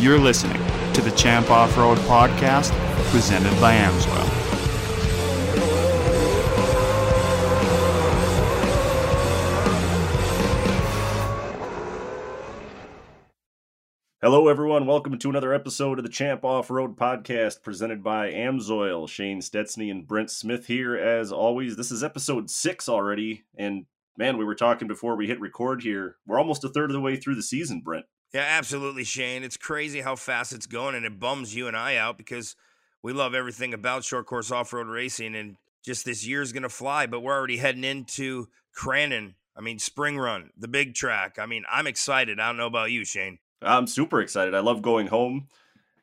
You're listening to the Champ Off Road Podcast, presented by Amsoil. Hello, everyone. Welcome to another episode of the Champ Off Road Podcast presented by Amsoil. Shane Stetsny and Brent Smith here, as always. This is episode six already. And man, we were talking before we hit record here. We're almost a third of the way through the season, Brent. Yeah, absolutely, Shane. It's crazy how fast it's going, and it bums you and I out because we love everything about short course off road racing. And just this year's going to fly, but we're already heading into Crandon. I mean, spring run, the big track. I mean, I'm excited. I don't know about you, Shane. I'm super excited. I love going home.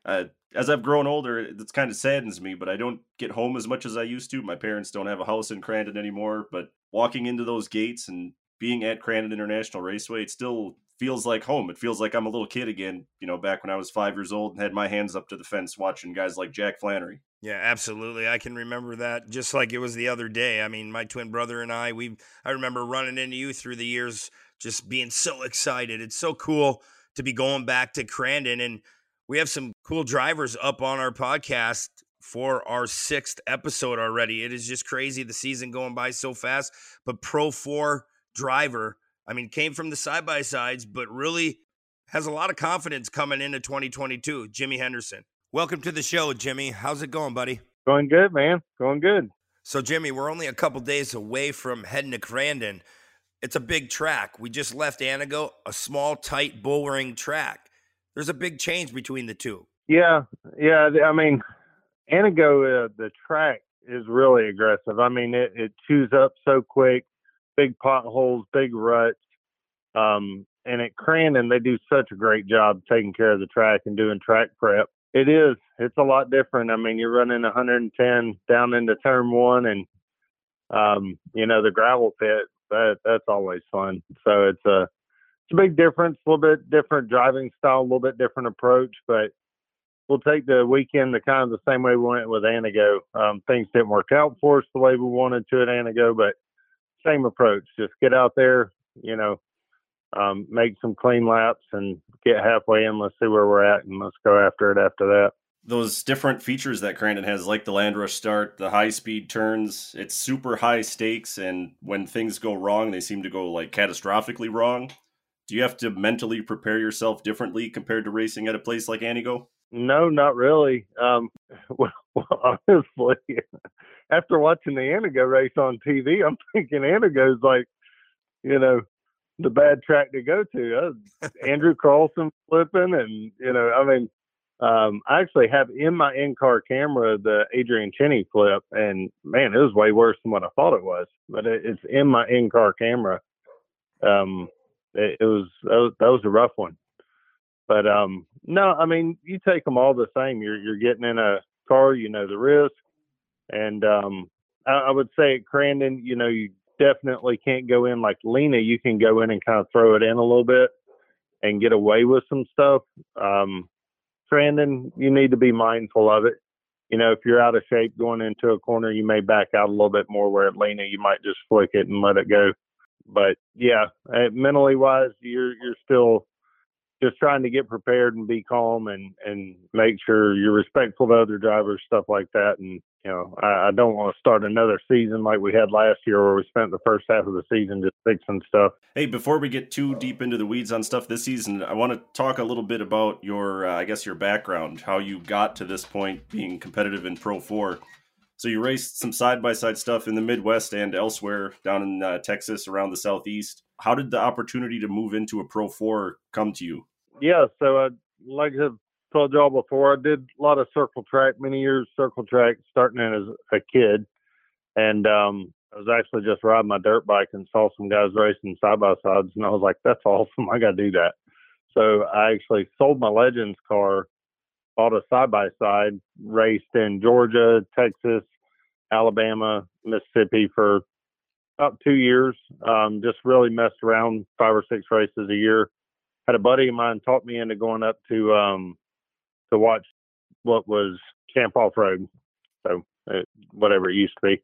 Uh, as I've grown older, it kind of saddens me, but I don't get home as much as I used to. My parents don't have a house in Crandon anymore, but walking into those gates and being at Crandon International Raceway, it still feels like home. It feels like I'm a little kid again, you know, back when I was five years old and had my hands up to the fence watching guys like Jack Flannery. Yeah, absolutely. I can remember that just like it was the other day. I mean, my twin brother and I, we I remember running into you through the years just being so excited. It's so cool to be going back to Crandon and we have some cool drivers up on our podcast for our sixth episode already. It is just crazy the season going by so fast. But Pro 4 driver, I mean, came from the side by sides, but really has a lot of confidence coming into 2022. Jimmy Henderson. Welcome to the show, Jimmy. How's it going, buddy? Going good, man. Going good. So, Jimmy, we're only a couple days away from heading to Crandon. It's a big track. We just left Antigo, a small, tight bullring track. There's a big change between the two. Yeah, yeah. I mean, Antigo, uh, the track is really aggressive. I mean, it, it chews up so quick, big potholes, big ruts. Um, and at Crandon, they do such a great job taking care of the track and doing track prep. It is. It's a lot different. I mean, you're running 110 down into turn one, and um, you know the gravel pit. That that's always fun. So it's a it's a big difference, a little bit different driving style, a little bit different approach, but we'll take the weekend the kind of the same way we went with Antigo. Um, things didn't work out for us the way we wanted to at Antigo, but same approach. Just get out there, you know, um, make some clean laps and get halfway in. Let's see where we're at, and let's go after it after that. Those different features that Crandon has, like the land rush start, the high speed turns, it's super high stakes, and when things go wrong, they seem to go like catastrophically wrong. Do you have to mentally prepare yourself differently compared to racing at a place like Antigo? No, not really. Um, well, well, honestly, after watching the Antigo race on TV, I'm thinking Antigo's like, you know, the bad track to go to. Uh, Andrew Carlson flipping, and you know, I mean, um, I actually have in my in-car camera the Adrian Cenni flip, and man, it was way worse than what I thought it was. But it, it's in my in-car camera. Um, it, it was that, was a rough one. But um, no, I mean, you take them all the same. You're you're getting in a car, you know the risk, and um, I, I would say at Crandon, you know, you definitely can't go in like Lena. You can go in and kind of throw it in a little bit and get away with some stuff. Um, Crandon, you need to be mindful of it. You know, if you're out of shape going into a corner, you may back out a little bit more. Where at Lena, you might just flick it and let it go. But yeah, uh, mentally wise, you're you're still just trying to get prepared and be calm and and make sure you're respectful to other drivers, stuff like that. And you know, I, I don't want to start another season like we had last year, where we spent the first half of the season just fixing stuff. Hey, before we get too deep into the weeds on stuff this season, I want to talk a little bit about your, uh, I guess, your background, how you got to this point, being competitive in Pro Four. So you raced some side by side stuff in the Midwest and elsewhere, down in uh, Texas, around the Southeast. How did the opportunity to move into a Pro Four come to you? Yeah, so I like I told y'all before, I did a lot of circle track, many years circle track, starting in as a kid, and um, I was actually just riding my dirt bike and saw some guys racing side by sides, and I was like, "That's awesome! I got to do that." So I actually sold my Legends car, bought a side by side, raced in Georgia, Texas, Alabama, Mississippi for about two years. Um, just really messed around five or six races a year. Had a buddy of mine talked me into going up to um, to watch what was Champ Off Road, so uh, whatever it used to be.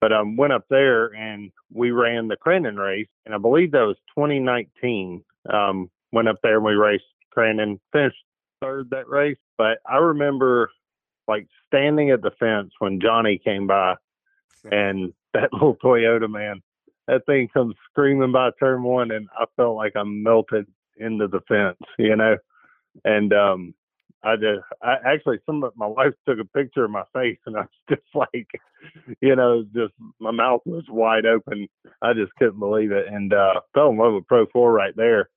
But um, went up there and we ran the Crandon race, and I believe that was 2019. Um, went up there and we raced Crandon, finished third that race, but I remember like standing at the fence when Johnny came by and that little Toyota man, that thing comes screaming by turn one and I felt like I melted into the fence, you know? And um I just I actually some of my wife took a picture of my face and I was just like you know, just my mouth was wide open. I just couldn't believe it and uh fell in love with Pro Four right there.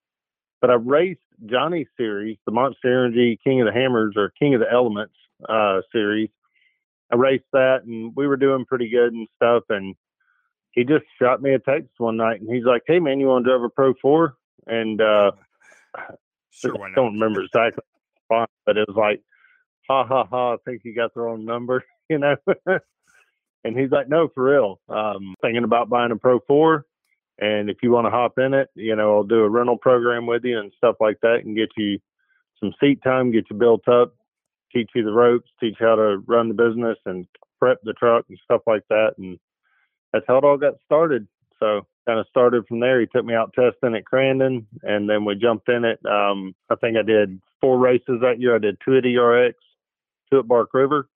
But I raced Johnny's series, the Monster Energy King of the Hammers or King of the Elements uh series. I raced that and we were doing pretty good and stuff and he just shot me a text one night and he's like, Hey man, you want to drive a Pro Four? And uh Sure, I don't remember exactly, but it was like, ha ha ha, I think you got the wrong number, you know. and he's like, no, for real. Um, thinking about buying a Pro Four, and if you want to hop in it, you know, I'll do a rental program with you and stuff like that, and get you some seat time, get you built up, teach you the ropes, teach you how to run the business, and prep the truck and stuff like that. And that's how it all got started. So kind of started from there. He took me out testing at Crandon, and then we jumped in it. Um, I think I did four races that year. I did two at ERX, two at Bark River,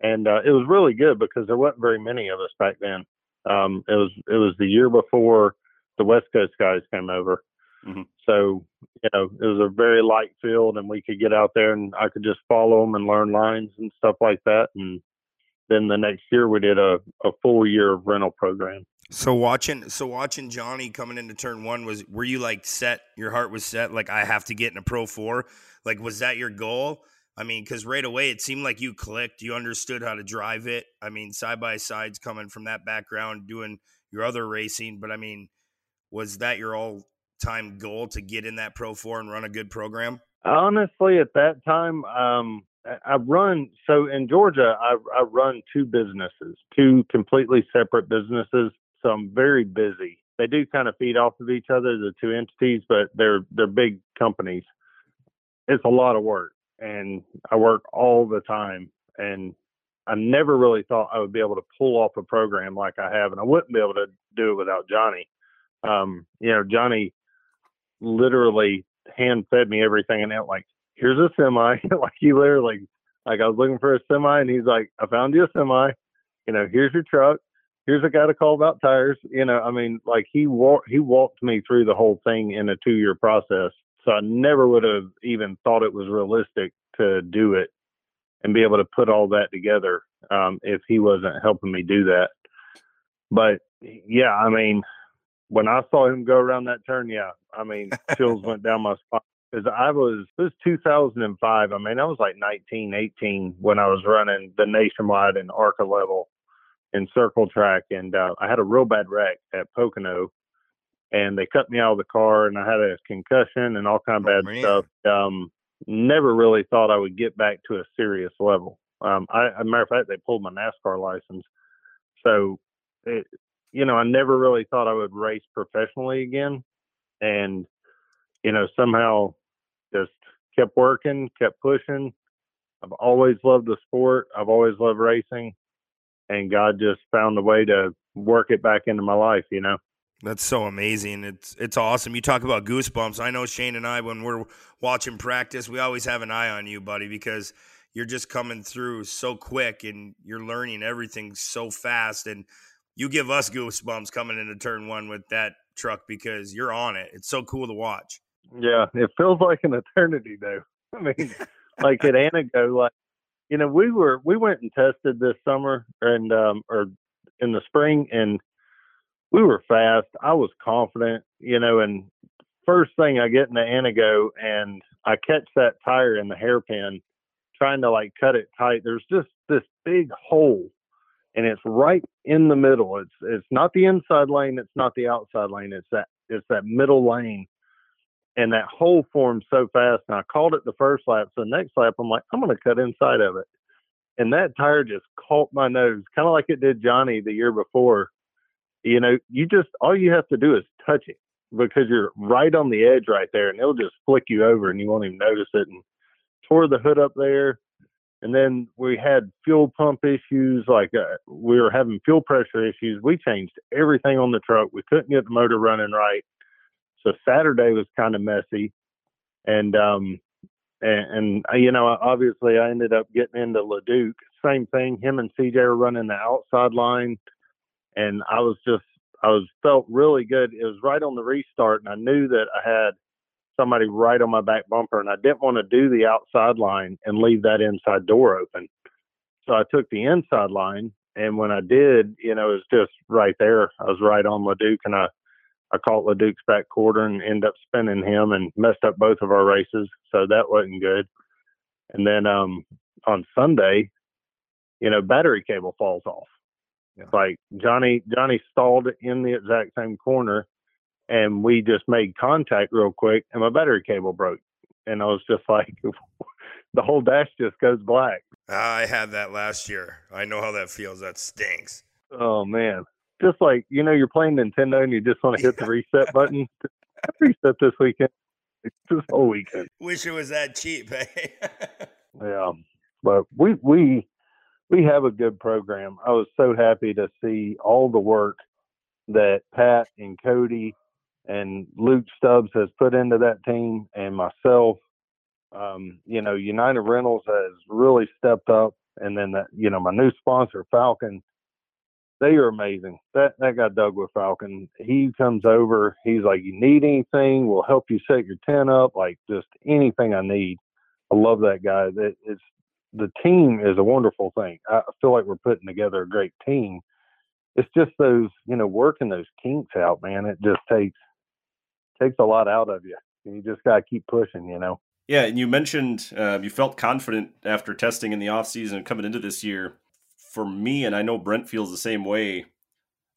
and uh, it was really good because there wasn't very many of us back then. Um, it was it was the year before the West Coast guys came over, Mhm. so you know it was a very light field, and we could get out there and I could just follow them and learn lines and stuff like that. And then the next year we did a, a full year of rental program. So watching, so watching Johnny coming into turn one was, were you like set? Your heart was set. Like I have to get in a pro four. Like was that your goal? I mean, because right away it seemed like you clicked. You understood how to drive it. I mean, side by sides coming from that background, doing your other racing. But I mean, was that your all time goal to get in that pro four and run a good program? Honestly, at that time, um, I- run so in Georgia. I, I run two businesses, two completely separate businesses. I'm very busy. They do kind of feed off of each other, the two entities, but they're they're big companies. It's a lot of work, and I work all the time. And I never really thought I would be able to pull off a program like I have, and I wouldn't be able to do it without Johnny. Um, you know, Johnny literally hand fed me everything and out like here's a semi like he literally like i was looking for a semi and he's like i found you a semi you know here's your truck here's a guy to call about tires you know i mean like he walked he walked me through the whole thing in a two year process so i never would have even thought it was realistic to do it and be able to put all that together um, if he wasn't helping me do that but yeah i mean when I saw him go around that turn, yeah, I mean, chills went down my spine. Because I was, it was 2005. I mean, I was like 19, 18 when I was running the nationwide and ARCA level in circle track. And uh, I had a real bad wreck at Pocono. And they cut me out of the car and I had a concussion and all kind of Oh, bad man. stuff. Um, never really thought I would get back to a serious level. Um, I, as a matter of fact, they pulled my NASCAR license. So it, you know, I never really thought I would race professionally again. And, you know, somehow just kept working, kept pushing. I've always loved the sport. I've always loved racing. And God just found a way to work it back into my life, you know? That's so amazing. It's it's awesome. You talk about goosebumps. I know Shane and I, when we're watching practice, we always have an eye on you, buddy, because you're just coming through so quick and you're learning everything so fast. And you give us goosebumps coming into turn one with that truck because you're on it. It's so cool to watch. Yeah, it feels like an eternity though. I mean, like at Antigo, like you know, we were we went and tested this summer and um or in the spring and we were fast. I was confident, you know, and first thing I get into Antigo and I catch that tire in the hairpin trying to like cut it tight. There's just this big hole and it's right in the middle. It's it's not the inside lane, it's not the outside lane. It's that it's that middle lane and that hole formed so fast. And I called it the first lap. So the next lap, I'm like, I'm going to cut inside of it. And that tire just caught my nose, kind of like it did Johnny the year before. You know, you just, all you have to do is touch it because you're right on the edge right there and it'll just flick you over and you won't even notice it. And tore the hood up there. And then we had fuel pump issues, like uh, we were having fuel pressure issues. We changed everything on the truck. We couldn't get the motor running right. So Saturday was kind of messy. And um, and, and uh, you know, obviously, I ended up getting into Leduc. Same thing. Him and CJ were running the outside line, and I was just, I was felt really good. It was right on the restart, and I knew that I had somebody right on my back bumper, and I didn't want to do the outside line and leave that inside door open. So I took the inside line, and when I did, you know, it was just right there. I was right on Leduc, and I I caught Leduc's back quarter and ended up spinning him and messed up both of our races. So that wasn't good. And then um, on Sunday, you know, battery cable falls off. Yeah. Like Johnny, Johnny stalled in the exact same corner, and we just made contact real quick, and my battery cable broke. And I was just like, the whole dash just goes black. I had that last year. I know how that feels. That stinks. Oh man, just like you know, you're playing Nintendo and you just want to hit the reset button. I reset this weekend. This whole weekend. Wish it was that cheap. Eh? yeah, but we we we have a good program. I was so happy to see all the work that Pat and Cody and Luke Stubbs has put into that team and myself. Um, you know, United Rentals has really stepped up. And then that, you know, my new sponsor, Falcon, they are amazing. That that guy Doug with Falcon, he comes over. He's like, you need anything? We'll help you set your tent up. Like just anything I need. I love that guy. That it's the team is a wonderful thing. I feel like we're putting together a great team. It's just those, you know, working those kinks out, man. It just takes takes a lot out of you. You just got to keep pushing, you know. Yeah, and you mentioned uh, you felt confident after testing in the off season and coming into this year. For me, and I know Brent feels the same way.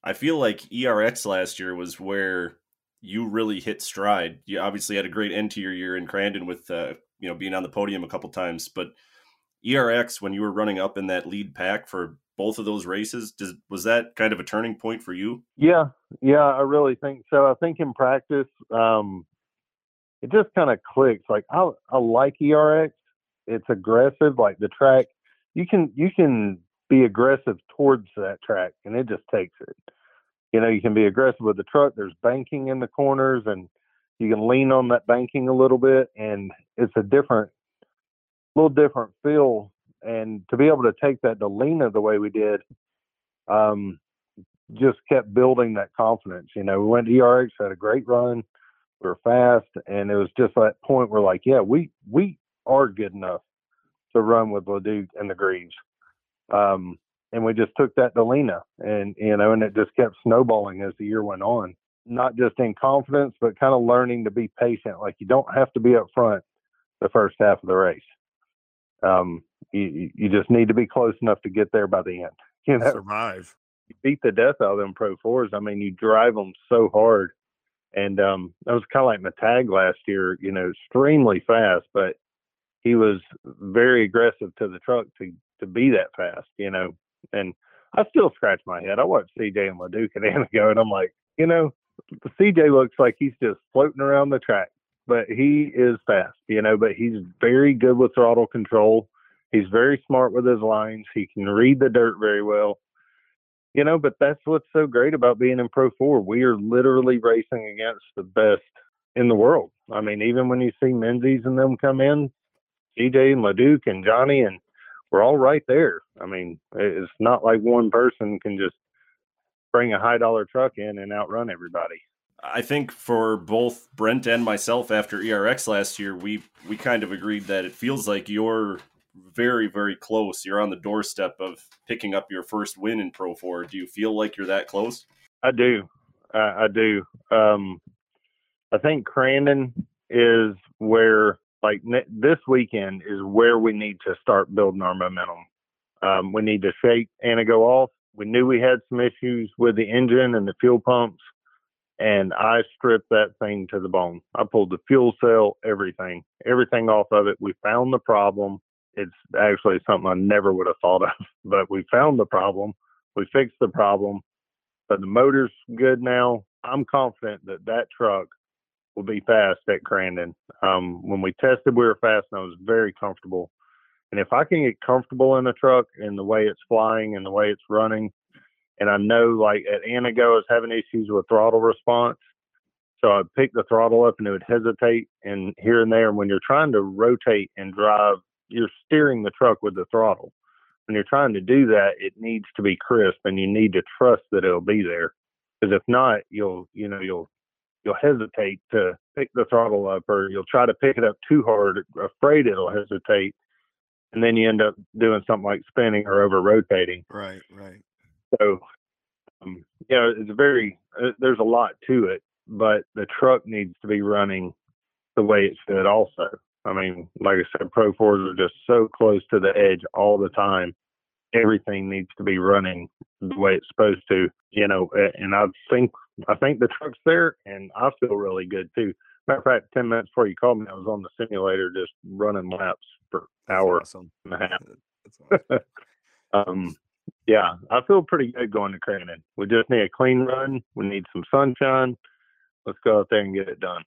I feel like ERX last year was where you really hit stride. You obviously had a great end to your year in Crandon with uh, you know being on the podium a couple times, but ERX when you were running up in that lead pack for both of those races, does, was that kind of a turning point for you? Yeah, yeah, I really think so. I think in practice, um, it just kind of clicks. Like I, I like ERX. It's aggressive. Like the track, you can you can be aggressive towards that track, and it just takes it. You know, you can be aggressive with the truck. There's banking in the corners, and you can lean on that banking a little bit, and it's a different, little different feel. And to be able to take that to Lena the way we did, um, just kept building that confidence. You know, we went to ERX, had a great run we were fast, and it was just that point where like, yeah, we we are good enough to run with Leduc and the Greaves. Um, and we just took that to Lena, and you know, and it just kept snowballing as the year went on. Not just in confidence, but kind of learning to be patient. Like you don't have to be up front the first half of the race. Um, you you just need to be close enough to get there by the end. You know, survive. You beat the death out of them Pro Fours. I mean, you drive them so hard and um, that was kind of like my tag last year, you know, extremely fast, but he was very aggressive to the truck to to be that fast, you know. And I still scratch my head. I watched CJ and Leduc and Antigo, and I'm like, you know, CJ looks like he's just floating around the track, but he is fast, you know. But he's very good with throttle control. He's very smart with his lines. He can read the dirt very well you know, but that's what's so great about being in Pro 4. We are literally racing against the best in the world. I mean, even when you see Menzies and them come in, CJ and Leduc and Johnny, and we're all right there. I mean, it's not like one person can just bring a high dollar truck in and outrun everybody. I think for both Brent and myself after ERX last year, we we kind of agreed that it feels like you're very, very close. You're on the doorstep of picking up your first win in Pro 4. Do you feel like you're that close? I do. I, I do. Um, I think Crandon is where, like, this weekend is where we need to start building our momentum. Um, we need to shake Antigo off. We knew we had some issues with the engine and the fuel pumps, and I stripped that thing to the bone. I pulled the fuel cell, everything, everything off of it. We found the problem it's actually something I never would have thought of. But we found the problem, we fixed the problem, but the motor's good now. I'm confident that that truck will be fast at Crandon. Um, when we tested, we were fast, and I was very comfortable. And if I can get comfortable in the truck and the way it's flying and the way it's running, and I know like at Antigo is having issues with throttle response, So I'd pick the throttle up and it would hesitate and here and there. And when you're trying to rotate and drive, you're steering the truck with the throttle. When you're trying to do that, it needs to be crisp and you need to trust that it'll be there. Because if not, you'll, you know, you'll, you'll hesitate to pick the throttle up or you'll try to pick it up too hard, afraid it'll hesitate. And then you end up doing something like spinning or over rotating. Right, right. So, um, you know, it's very, uh, there's a lot to it, but the truck needs to be running the way it should also. I mean, like I said, Pro 4s are just so close to the edge all the time. Everything needs to be running the way it's supposed to, you know, and I think, I think the truck's there and I feel really good too. Matter of fact, 10 minutes before you called me, I was on the simulator just running laps for an hour awesome. and a half. That's awesome. um, yeah, I feel pretty good going to Crandon. We just need a clean run. We need some sunshine. Let's go out there and get it done.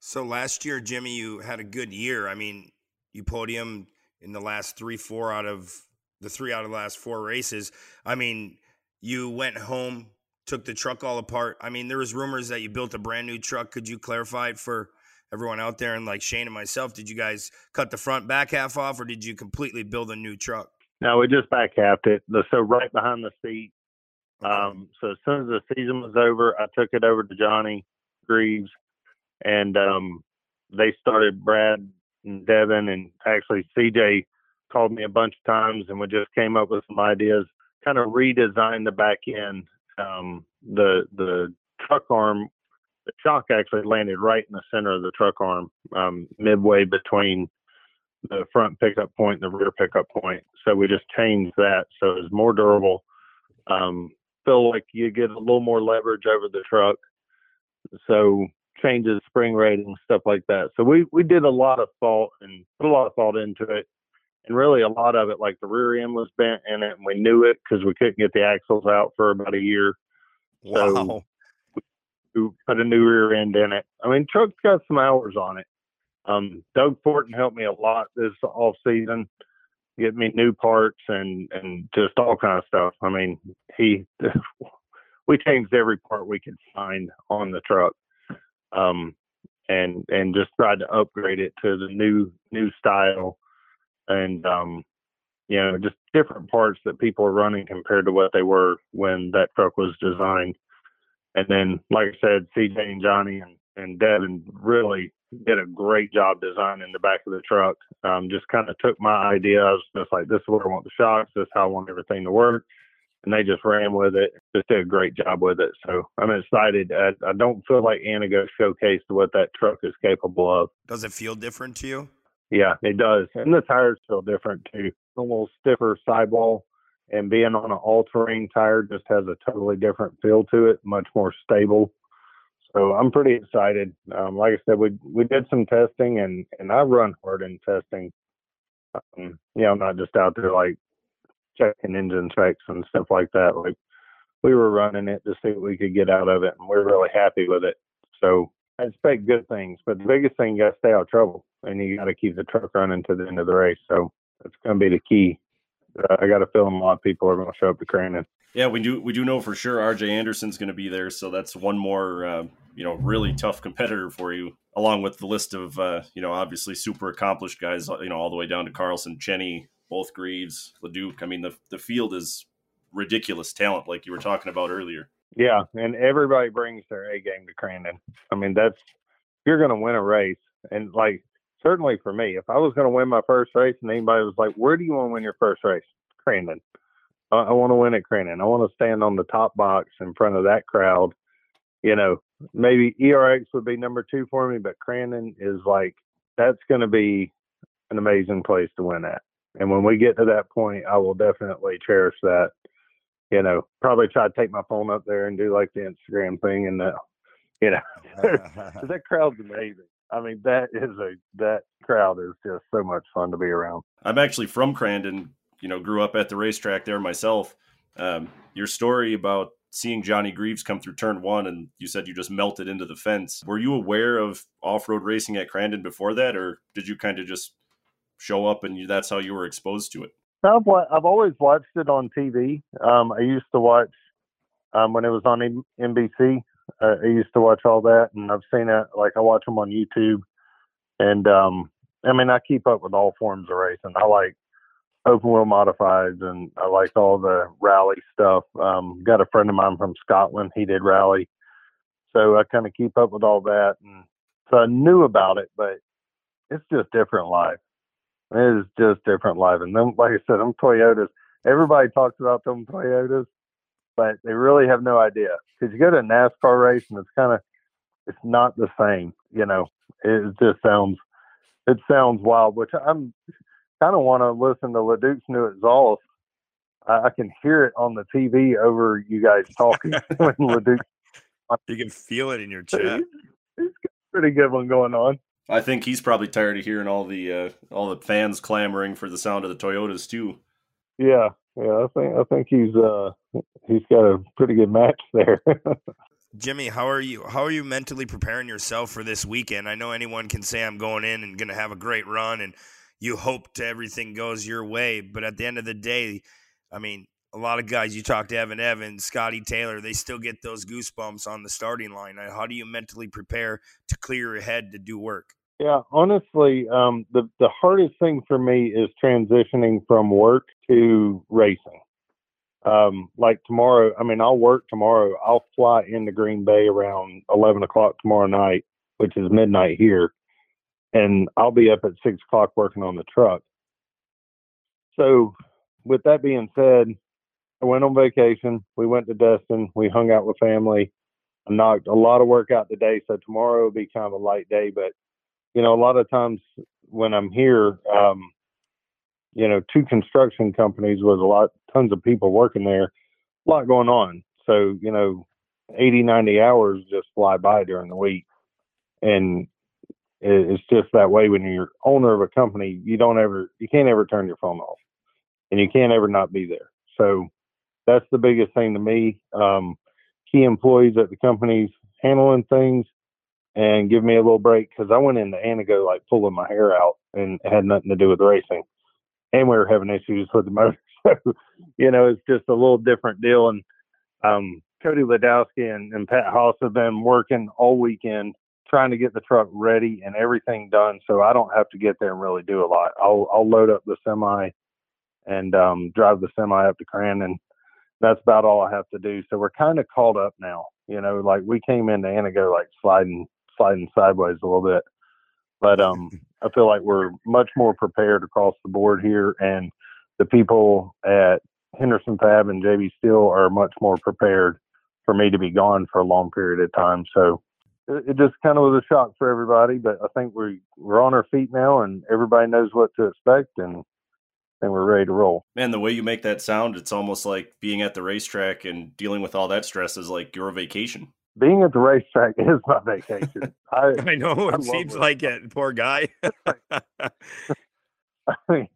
So last year, Jimmy, you had a good year. I mean, you podium in the last three, four out of the three out of the last four races. I mean, you went home, took the truck all apart. I mean, there was rumors that you built a brand new truck. Could you clarify it for everyone out there and like Shane and myself? Did you guys cut the front back half off, or did you completely build a new truck? No, we just back halved it. So right behind the seat. Um, so as soon as the season was over, I took it over to Johnny Greaves, and um, they started Brad and Devin, and actually CJ called me a bunch of times, and we just came up with some ideas. Kind of redesigned the back end. Um, the the truck arm, the shock actually landed right in the center of the truck arm, um, midway between the front pickup point and the rear pickup point. So we just changed that so it's more durable. Um, feel like you get a little more leverage over the truck. So changes spring rating, stuff like that. So we, we did a lot of thought and put a lot of thought into it. And really a lot of it, like the rear end was bent in it and we knew it because we couldn't get the axles out for about a year. So Wow. we put a new rear end in it. I mean, truck's got some hours on it. Um, Doug Fortin helped me a lot this off season, get me new parts and and just all kind of stuff. I mean, he we changed every part we could find on the truck, um, and and just tried to upgrade it to the new new style, and um, you know, just different parts that people are running compared to what they were when that truck was designed. And then, like I said, CJ and Johnny and, and Devin really did a great job designing the back of the truck. Um, just kind of took my idea. I was just like, this is where I want the shocks. This is how I want everything to work. And they just ran with it. Just did a great job with it. So I'm excited. I, I don't feel like Antigo showcased what that truck is capable of. Does it feel different to you? Yeah, it does. And the tires feel different too. A little stiffer sidewall and being on an all terrain tire just has a totally different feel to it, much more stable. So I'm pretty excited. Um, like I said, we we did some testing and and I run hard in testing. Um, you know, not just out there like checking engine checks and stuff like that. Like we were running it to see what we could get out of it, and we're really happy with it. So I expect good things, but the biggest thing you got to stay out of trouble, and you got to keep the truck running to the end of the race. So that's going to be the key. Uh, I got a feeling a lot of people are going to show up to Crandon. Yeah, we do. We do know for sure RJ Anderson's going to be there, so that's one more, uh, you know, really tough competitor for you. Along with the list of, uh, you know, obviously super accomplished guys, you know, all the way down to Carlson, Cenni, both Greaves, Leduc. I mean, the the field is ridiculous talent, like you were talking about earlier. Yeah, and everybody brings their A game to Crandon. I mean, that's you're going to win a race, and like certainly for me, if I was going to win my first race, and anybody was like, "Where do you want to win your first race?" Crandon. I, I want to win at Crandon. I want to stand on the top box in front of that crowd. You know, maybe ERX would be number two for me, but Crandon is like that's going to be an amazing place to win at. And when we get to that point, I will definitely cherish that you know, probably try to take my phone up there and do like the Instagram thing and uh, you know, that crowd's amazing. I mean, that is a that crowd is just so much fun to be around. I'm actually from Crandon. You know, grew up at the racetrack there myself. Um, your story about seeing Johnny Greaves come through turn one, and you said you just melted into the fence. Were you aware of off-road racing at Crandon before that, or did you kind of just show up and you, that's how you were exposed to it? I've wa- I've always watched it on TV. Um, I used to watch um, when it was on NBC. I, I used to watch all that, and I've seen it. Like I watch them on YouTube, and um, I mean, I keep up with all forms of racing. I like open wheel modifieds, and I like all the rally stuff. Um, got a friend of mine from Scotland. He did rally, so I kind of keep up with all that, and so I knew about it, but it's just different life. It is just different life, and then, like I said, them Toyotas. Everybody talks about them Toyotas, but they really have no idea because you go to a NASCAR race and it's kind of it's not the same. You know, it just sounds it sounds wild, which I'm kind of want to listen to LeDuc's new exhaust. I, I can hear it on the TV over you guys talking when LeDuc. You can feel it in your chest. He's got a pretty good one going on. I think he's probably tired of hearing all the uh, all the fans clamoring for the sound of the Toyotas too. Yeah, yeah, I think I think he's uh he's got a pretty good match there. Jimmy, how are you? How are you mentally preparing yourself for this weekend? I know anyone can say I'm going in and going to have a great run, and you hope to everything goes your way. But at the end of the day, I mean, a lot of guys you talk to Evan Evans, Scotty Taylor, they still get those goosebumps on the starting line. How do you mentally prepare to clear your head to do work? Yeah, honestly, um, the the hardest thing for me is transitioning from work to racing. Um, like tomorrow, I mean, I'll work tomorrow. I'll fly into Green Bay around eleven o'clock tomorrow night, which is midnight here, and I'll be up at six o'clock working on the truck. So, with that being said, I went on vacation. We went to Destin. We hung out with family. I knocked a lot of work out today, so tomorrow will be kind of a light day, but you know, a lot of times when I'm here, um, you know, two construction companies with a lot, tons of people working there, a lot going on. So, you know, 80, 90 hours just fly by during the week. And it's just that way when you're owner of a company, you don't ever, you can't ever turn your phone off and you can't ever not be there. So that's the biggest thing to me. Um, key employees at the companies handling things and give me a little break because I went into Antigo like pulling my hair out and had nothing to do with racing. And we were having issues with the motor. So, you know, it's just a little different deal. And um, Cody Ladowski and, and Pat Haas have been working all weekend trying to get the truck ready and everything done so I don't have to get there and really do a lot. I'll I'll load up the semi and um, drive the semi up to Crandon. That's about all I have to do. So we're kind of caught up now. You know, like we came into Antigo like sliding sliding sideways a little bit. But um, I feel like we're much more prepared across the board here, and the people at Henderson Fab and JB Steel are much more prepared for me to be gone for a long period of time. So it, it just kind of was a shock for everybody, but I think we we're on our feet now, and everybody knows what to expect, and and we're ready to roll. Man, the way you make that sound, it's almost like being at the racetrack and dealing with all that stress is like your vacation being at the racetrack is my vacation. I, I know it seems it. like it. Poor guy. I mean,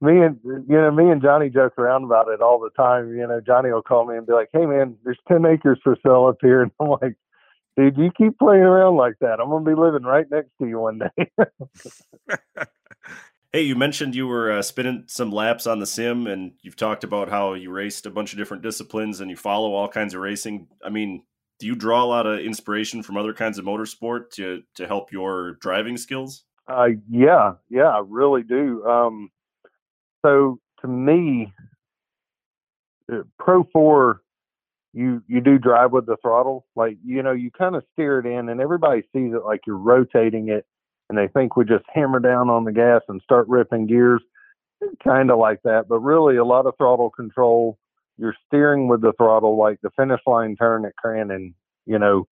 me and you know me and Johnny joke around about it all the time. You know, Johnny will call me and be like, "Hey, man, there's ten acres for sale up here," and I'm like, "Dude, you keep playing around like that. I'm gonna be living right next to you one day." Hey, you mentioned you were uh, spinning some laps on the sim, and you've talked about how you raced a bunch of different disciplines and you follow all kinds of racing. I mean, do you draw a lot of inspiration from other kinds of motorsport to to help your driving skills? Uh, yeah, yeah, I really do. Um, so to me, uh, Pro Four, you you do drive with the throttle, like you know, you kind of steer it in, and everybody sees it like you're rotating it, and they think we just hammer down on the gas and start ripping gears, kind of like that. But really, a lot of throttle control you're steering with the throttle like the finish line turn at Crandon, you know,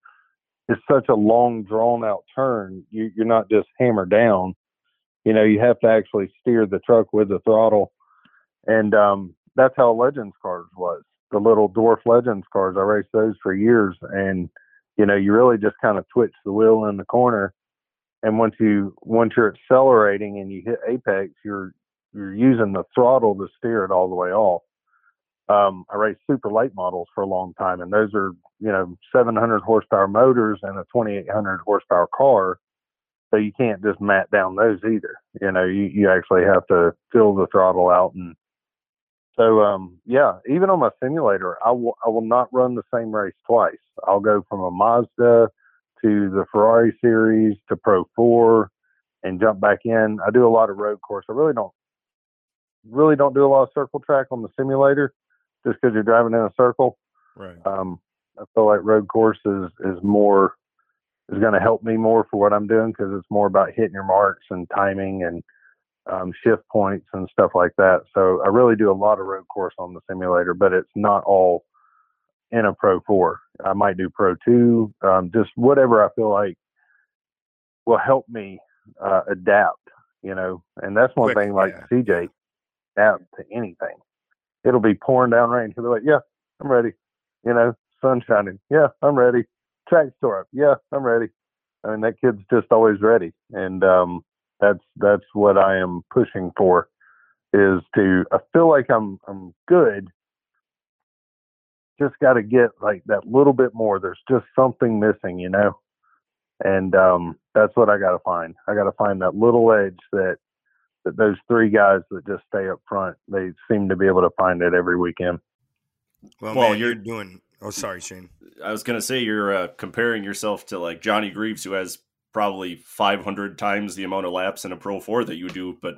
it's such a long drawn out turn. You, you're not just hammer down. You know, you have to actually steer the truck with the throttle. And um, that's how Legends cars was. The little dwarf Legends cars, I raced those for years. And, you know, you really just kind of twitch the wheel in the corner. And once you once you're accelerating and you hit apex, you're you're using the throttle to steer it all the way off um, I raced super late models for a long time, and those are you know 700 horsepower motors and a 2800 horsepower car. So you can't just mat down those either. You know, you, you actually have to fill the throttle out and So um, yeah, even on my simulator, I will I will not run the same race twice. I'll go from a Mazda to the Ferrari series to Pro Four and jump back in. I do a lot of road course. I really don't really don't do a lot of circle track on the simulator just because you're driving in a circle. Right. Um, I feel like road course is is more is going to help me more for what I'm doing because it's more about hitting your marks and timing and um, shift points and stuff like that. So I really do a lot of road course on the simulator, but it's not all in a Pro 4. I might do Pro 2, um, just whatever I feel like will help me uh, adapt, you know. And that's one Quick, thing like yeah. CJ, adapt to anything. It'll be pouring down rain. He'll be like, yeah, I'm ready. You know, sun shining. Yeah, I'm ready. Track store up. Yeah, I'm ready. I mean, that kid's just always ready. And, um, that's that's what I am pushing for is to I feel like I'm I'm good. Just got to get like that little bit more. There's just something missing, you know. And um that's what I got to find. I got to find that little edge that that those three guys that just stay up front, they seem to be able to find it every weekend. Well, Well, man, you're- you're doing. Oh, sorry, Shane. I was gonna say you're uh, comparing yourself to like Johnny Greaves, who has probably 500 times the amount of laps in a Pro 4 that you do. But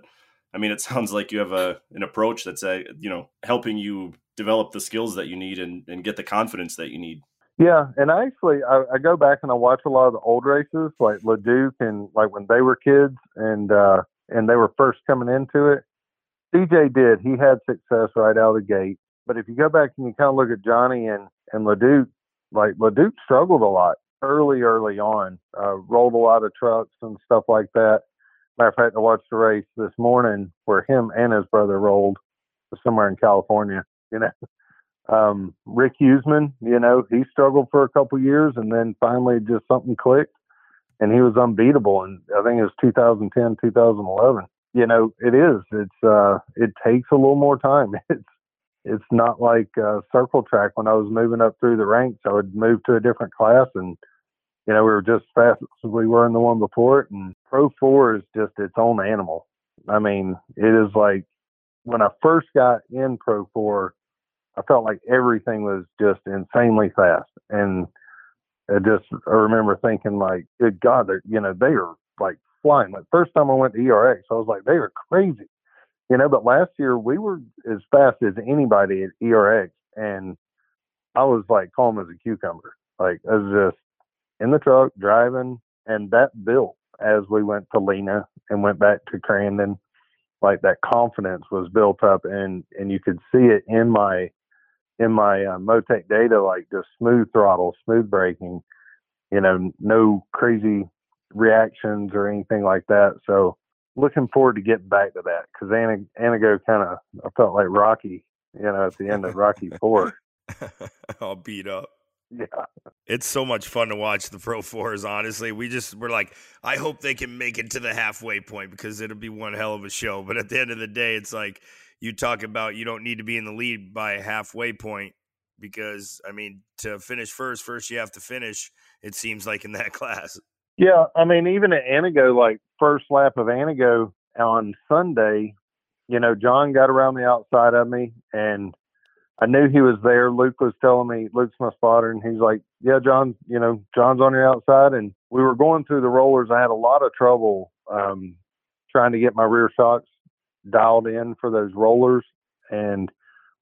I mean, it sounds like you have a an approach that's a you know helping you develop the skills that you need and, and get the confidence that you need. Yeah, and I actually I, I go back and I watch a lot of the old races, like Leduc and like when they were kids and uh and they were first coming into it. CJ did. He had success right out of the gate. But if you go back and you kind of look at Johnny and and LeDuc, like LeDuc struggled a lot early, early on. Uh, rolled a lot of trucks and stuff like that. Matter of fact, I watched the race this morning where him and his brother rolled somewhere in California. You know, um, Rick Huseman, you know, he struggled for a couple years and then finally just something clicked and he was unbeatable. And I think it was 2010, 2011. You know, it is. It's uh, it takes a little more time. It's it's not like uh, circle track when I was moving up through the ranks. I would move to a different class, and you know we were just as fast as we were in the one before it. And Pro Four is just its own animal. I mean, it is like when I first got in Pro Four, I felt like everything was just insanely fast, and I just I remember thinking like, good God, they're you know they are like flying. Like first time I went to ERX, I was like, they are crazy you know, but last year we were as fast as anybody at ERX, and I was like calm as a cucumber. Like I was just in the truck driving, and that built as we went to Lena and went back to Crandon. Like that confidence was built up, and and you could see it in my in my uh, Motec data, like just smooth throttle, smooth braking. You know, no crazy reactions or anything like that. So looking forward to getting back to that because Antigo kind of I felt like Rocky, you know, at the end of Rocky Four. All beat up. Yeah, It's so much fun to watch the Pro Fours. Honestly, we just we're like, I hope they can make it to the halfway point because it'll be one hell of a show. But at the end of the day, it's like you talk about you don't need to be in the lead by a halfway point because I mean to finish first, first you have to finish. It seems like in that class. yeah. I mean, even at Antigo, like first lap of Antigo on Sunday, you know, John got around the outside of me, and I knew he was there. Luke was telling me, Luke's my spotter, and he's like, "Yeah, John, you know, John's on your outside." And we were going through the rollers. I had a lot of trouble um, trying to get my rear shocks dialed in for those rollers, and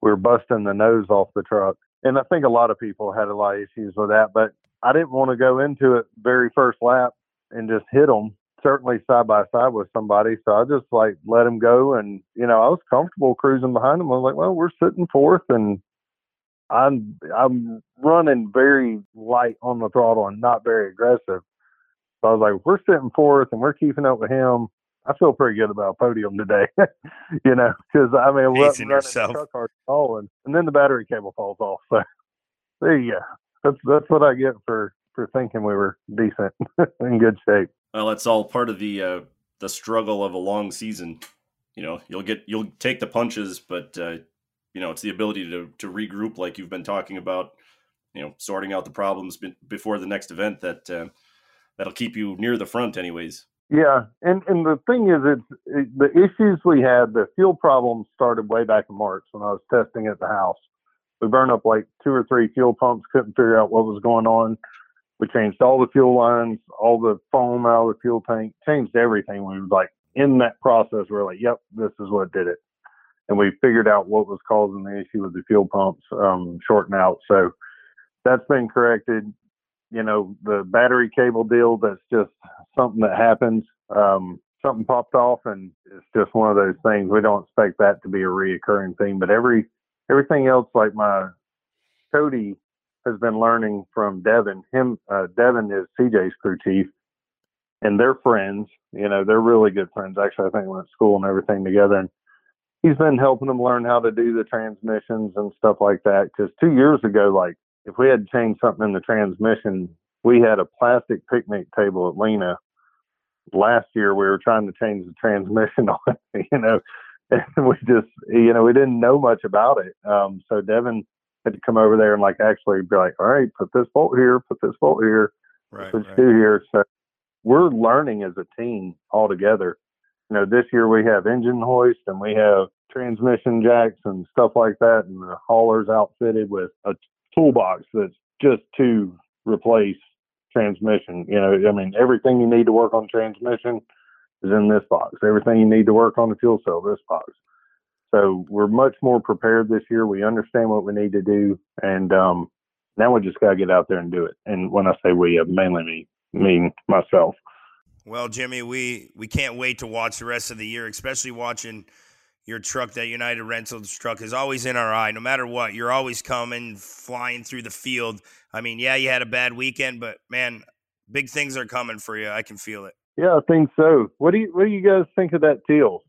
we were busting the nose off the truck. And I think a lot of people had a lot of issues with that, but I didn't want to go into it very first lap and just hit them. Certainly side by side with somebody, so I just like let him go, and you know I was comfortable cruising behind him. I was like, well, we're sitting fourth, and I'm I'm running very light on the throttle and not very aggressive. So I was like, we're sitting fourth, and we're keeping up with him. I feel pretty good about podium today, you know, because I mean, we're running yourself. the truck hard falling, and then the battery cable falls off. So there you go. That's that's what I get for for thinking we were decent in good shape. Well, that's all part of the uh, the struggle of a long season. You know, you'll get you'll take the punches, but uh, you know it's the ability to to regroup, like you've been talking about. You know, sorting out the problems be- before the next event that uh, that'll keep you near the front, anyways. Yeah, and and the thing is, it's it, the issues we had. The fuel problems started way back in March when I was testing at the house. We burned up like two or three fuel pumps. Couldn't figure out what was going on. We changed all the fuel lines, all the foam out of the fuel tank, changed everything. We was like in that process. We are like, "Yep, this is what did it," and we figured out what was causing the issue with the fuel pumps um, shorting out. So that's been corrected you know, the battery cable deal, that's just something that happens. Um, something popped off and it's just one of those things. We don't expect that to be a reoccurring thing, but every, everything else, like my Cody has been learning from Devin. Him, uh, Devin is CJ's crew chief and they're friends, you know, they're really good friends. Actually, I think went to school and everything together. And he's been helping them learn how to do the transmissions and stuff like that. Cause two years ago, like if we had changed something in the transmission, we had a plastic picnic table at Lena. Last year, we were trying to change the transmission on it, you know, and we just, you know, we didn't know much about it. Um, so Devin had to come over there and like actually be like, all right, put this bolt here, put this bolt here, Right. put right. do here. So we're learning as a team all together. You know, this year we have engine hoist and we have transmission jacks and stuff like that, and the hauler's outfitted with a toolbox that's just to replace transmission. You know, I mean, everything you need to work on transmission is in this box. Everything you need to work on the fuel cell, this box. So we're much more prepared this year. We understand what we need to do, and um, now we just got to get out there and do it. And when I say we, uh, mainly me, me myself. Well, Jimmy, we we can't wait to watch the rest of the year, especially watching your truck, that United Rentals truck, is always in our eye. No matter what, you're always coming, flying through the field. I mean, yeah, you had a bad weekend, but man, big things are coming for you. I can feel it. Yeah, I think so. What do you What do you guys think of that teal?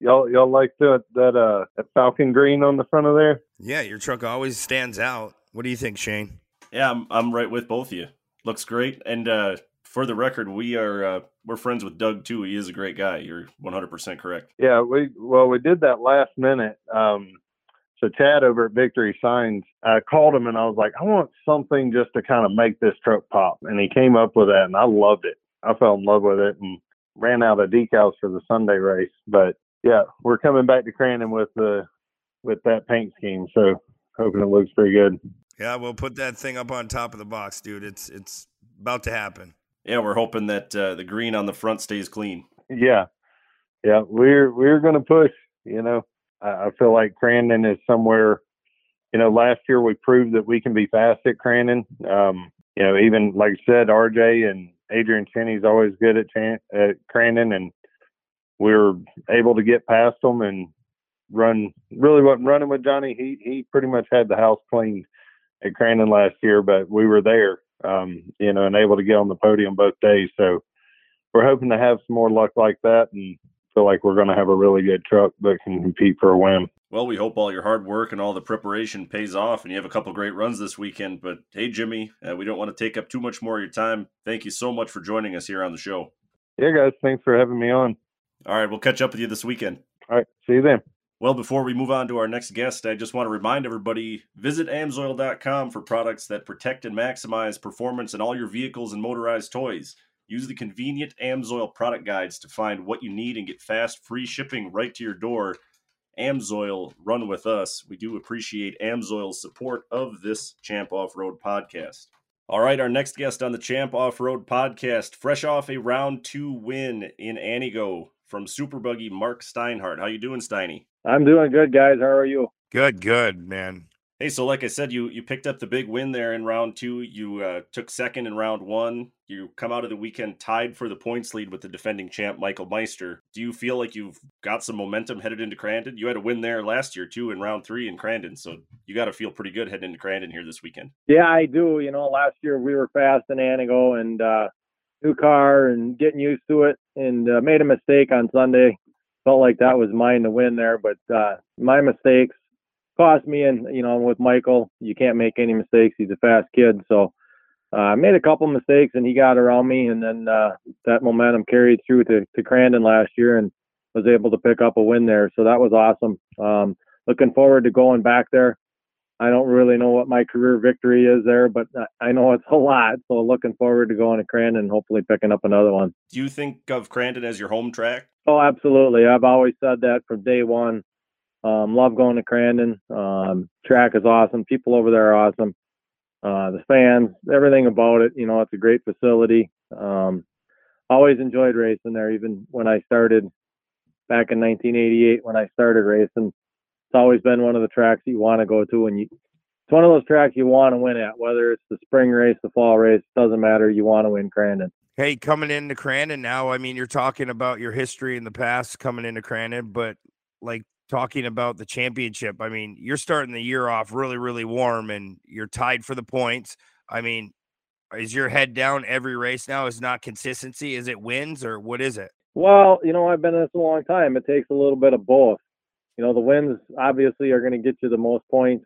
Y'all y'all like that that uh that falcon green on the front of there? Yeah, your truck always stands out. What do you think, Shane? Yeah, I'm I'm right with both of you. Looks great. And uh, for the record, we are uh, we're friends with Doug too. He is a great guy. You're 100% correct. Yeah, we well we did that last minute. Um, so Chad over at Victory Signs, I called him and I was like, I want something just to kind of make this truck pop, and he came up with that, and I loved it. I fell in love with it and ran out of decals for the Sunday race. But yeah, we're coming back to Crandon with the with that paint scheme, so hoping it looks pretty good. Yeah, we'll put that thing up on top of the box, dude. It's it's about to happen. Yeah, we're hoping that uh, the green on the front stays clean. Yeah, yeah, we're we're gonna push. You know, I, I feel like Crandon is somewhere. You know, last year we proved that we can be fast at Crandon. Um, you know, even like I said, RJ and Adrian Cheney's always good at, Chan- at Crandon, and we were able to get past them and run. Really wasn't running with Johnny. He he pretty much had the house cleaned at Crandon last year, but we were there. Um, you know, and able to get on the podium both days. So we're hoping to have some more luck like that and feel like we're going to have a really good truck that can compete for a win. Well, we hope all your hard work and all the preparation pays off, and you have a couple great runs this weekend. But hey, Jimmy, uh, we don't want to take up too much more of your time. Thank you so much for joining us here on the show. Yeah, guys, thanks for having me on. All right, we'll catch up with you this weekend. All right, see you then. Well, before we move on to our next guest, I just want to remind everybody visit amsoil.com for products that protect and maximize performance in all your vehicles and motorized toys. Use the convenient Amsoil product guides to find what you need and get fast, free shipping right to your door. Amsoil, run with us. We do appreciate Amsoil's support of this Champ Off Road podcast. All right, our next guest on the Champ Off Road podcast, fresh off a round two win in Antigo from Super Buggy Mark Steinhardt. How you doing, Steiny? I'm doing good, guys. How are you? Good, good, man. Hey, so like I said, you you picked up the big win there in round two. You uh, took second in round one. You come out of the weekend tied for the points lead with the defending champ Michael Meister. Do you feel like you've got some momentum headed into Crandon? You had a win there last year too in round three in Crandon, so you got to feel pretty good heading into Crandon here this weekend. Yeah, I do. You know, last year we were fast in Antigo and uh, new car and getting used to it, and uh, made a mistake on Sunday. Felt like that was mine to win there, but uh, my mistakes cost me. And you know, with Michael, you can't make any mistakes. He's a fast kid, so uh, I made a couple mistakes, and he got around me, and then uh, that momentum carried through to to Crandon last year, and was able to pick up a win there. So that was awesome. Um, looking forward to going back there. I don't really know what my career victory is there, but I know it's a lot. So looking forward to going to Crandon and hopefully picking up another one. Do you think of Crandon as your home track? Oh, absolutely. I've always said that from day one. Um, love going to Crandon. Um, track is awesome. People over there are awesome. Uh, the fans, everything about it. You know, it's a great facility. Um, always enjoyed racing there, even when I started back in 1988 when I started racing it's always been one of the tracks you want to go to and you it's one of those tracks you want to win at whether it's the spring race the fall race doesn't matter you want to win crandon hey coming into crandon now i mean you're talking about your history in the past coming into crandon but like talking about the championship i mean you're starting the year off really really warm and you're tied for the points. I mean is your head down every race now? Is not consistency? Is it wins or what is it? Well you know i've been in this a long time. It takes a little bit of both you know, the wins obviously are going to get you the most points,